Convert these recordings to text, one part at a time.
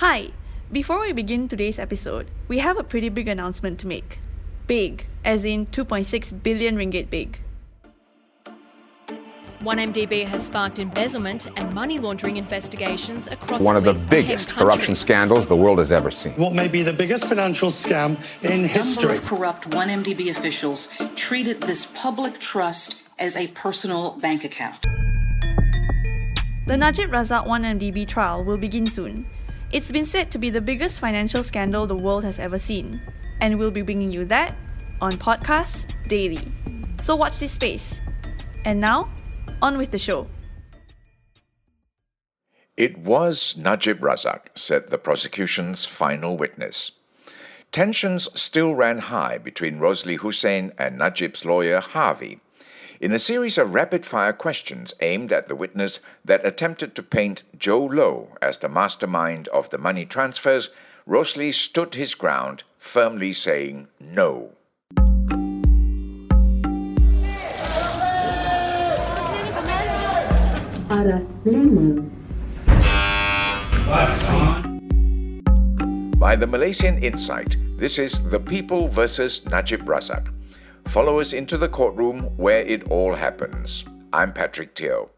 Hi! Before we begin today's episode, we have a pretty big announcement to make. Big, as in 2.6 billion ringgit big. 1MDB has sparked embezzlement and money laundering investigations across one of the biggest corruption scandals the world has ever seen. what may be the biggest financial scam in history. number history. of corrupt 1MDB officials treated this public trust as a personal bank account. The Najib Razak 1MDB trial will begin soon. It's been said to be the biggest financial scandal the world has ever seen, and we'll be bringing you that on podcast daily. So watch this space. And now, on with the show. It was Najib Razak, said the prosecution's final witness. Tensions still ran high between Rosli Husain and Najib's lawyer Harvey. In a series of rapid fire questions aimed at the witness that attempted to paint Jho Low as the mastermind of the money transfers, Rosli stood his ground, firmly saying no. By the Malaysian Insight, this is The People versus Najib Razak. Follow us into the courtroom where it all happens. I'm Patrick Teo.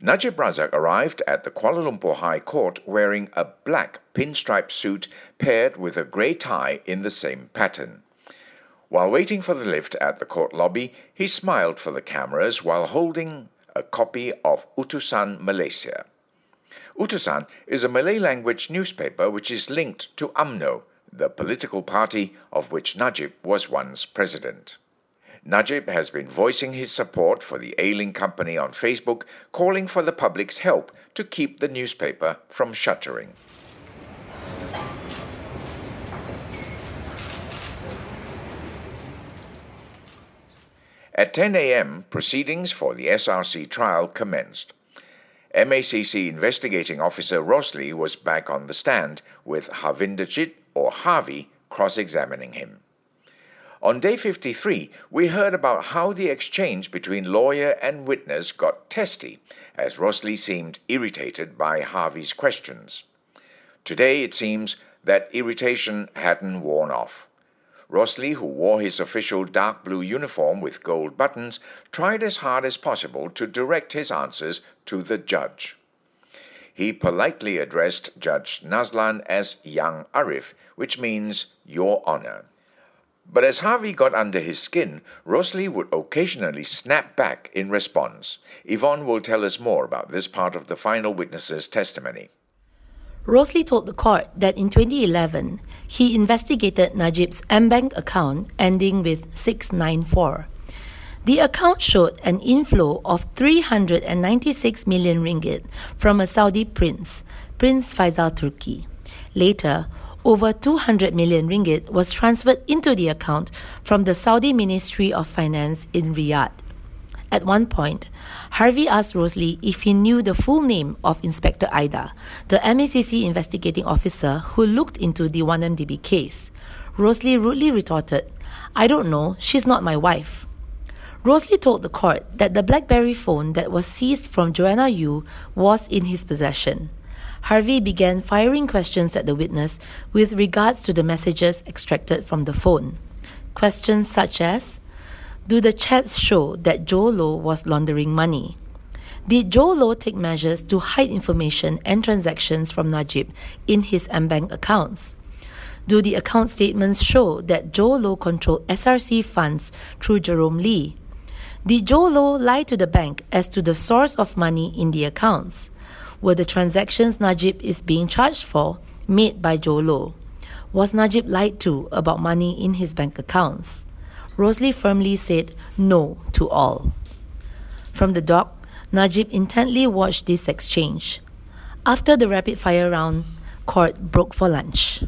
Najib Razak arrived at the Kuala Lumpur High Court wearing a black pinstripe suit paired with a grey tie in the same pattern. While waiting for the lift at the court lobby, he smiled for the cameras while holding a copy of Utusan Malaysia. Utusan is a Malay language newspaper which is linked to UMNO, the political party of which Najib was once president. Najib has been voicing his support for the ailing company on Facebook, calling for the public's help to keep the newspaper from shuttering. At 10 a.m., proceedings for the SRC trial commenced. MACC investigating officer Rosli was back on the stand with Harvinderjit or Harvey cross examining him. On day 53, we heard about how the exchange between lawyer and witness got testy as Rosli seemed irritated by Harvey's questions. Today it seems that irritation hadn't worn off. Rosli, who wore his official dark blue uniform with gold buttons, tried as hard as possible to direct his answers to the judge. He politely addressed Judge Nazlan as Yang Arif, which means Your Honor. But as Harvey got under his skin, Rosli would occasionally snap back in response. Yvonne will tell us more about this part of the final witness's testimony. Rosli told the court that in 2011, he investigated Najib's AmBank account ending with 694. The account showed an inflow of 396 million ringgit from a Saudi prince, Prince Faisal Turki. Later, over 200 million ringgit was transferred into the account from the Saudi Ministry of Finance in Riyadh. At one point, Harvey asked Rosli if he knew the full name of Inspector Ida, the MACC investigating officer who looked into the 1MDB case. Rosli rudely retorted, I don't know, she's not my wife. Rosli told the court that the Blackberry phone that was seized from Joanna Yu was in his possession. Harvey began firing questions at the witness with regards to the messages extracted from the phone. Questions such as Do the chats show that Jho was laundering money? Did Jho take measures to hide information and transactions from Najib in his AmBank accounts? Do the account statements show that Jho controlled SRC funds through Jerome Lee? Did Jho Low lie to the bank as to the source of money in the accounts? Were the transactions Najib is being charged for made by Jho Low? Was Najib lied to about money in his bank accounts? Rosli firmly said no to all. From the dock, Najib intently watched this exchange. After the rapid fire round, court broke for lunch.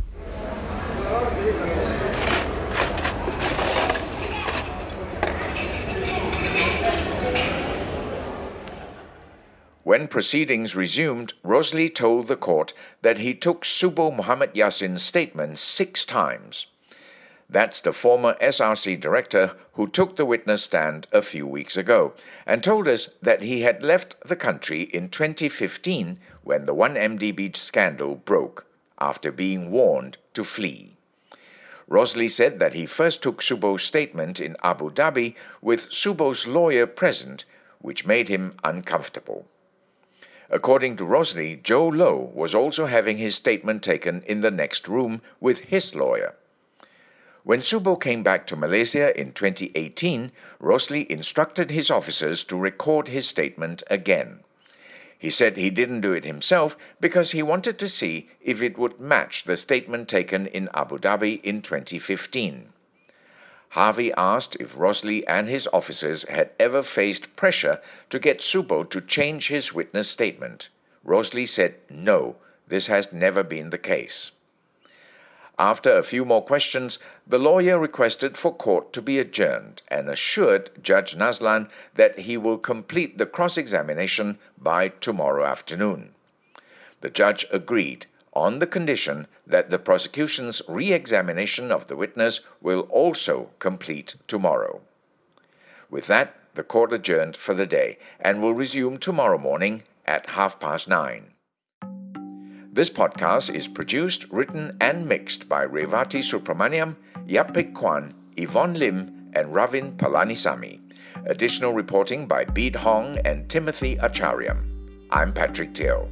When proceedings resumed, Rosli told the court that he took Suboh Muhammad Yassin's statement six times. That's the former SRC director who took the witness stand a few weeks ago and told us that he had left the country in 2015 when the 1MDB scandal broke after being warned to flee. Rosli said that he first took Suboh's statement in Abu Dhabi with Suboh's lawyer present, which made him uncomfortable. According to Rosli, Jho Low was also having his statement taken in the next room with his lawyer. When Suboh came back to Malaysia in 2018, Rosli instructed his officers to record his statement again. He said he didn't do it himself because he wanted to see if it would match the statement taken in Abu Dhabi in 2015. Harvey asked if Rosli and his officers had ever faced pressure to get Suboh to change his witness statement. Rosli said no, this has never been the case. After a few more questions, the lawyer requested for court to be adjourned and assured Judge Nazlan that he will complete the cross examination by tomorrow afternoon. The judge agreed on the condition that the prosecution's re examination of the witness will also complete tomorrow. With that, the court adjourned for the day and will resume tomorrow morning at half past nine. This podcast is produced, written, and mixed by Revati Supramaniam, Yapik Kwan, Yvonne Lim, and Ravin Palanisamy. Additional reporting by Bede Hong and Timothy Achariam. I'm Patrick Teo.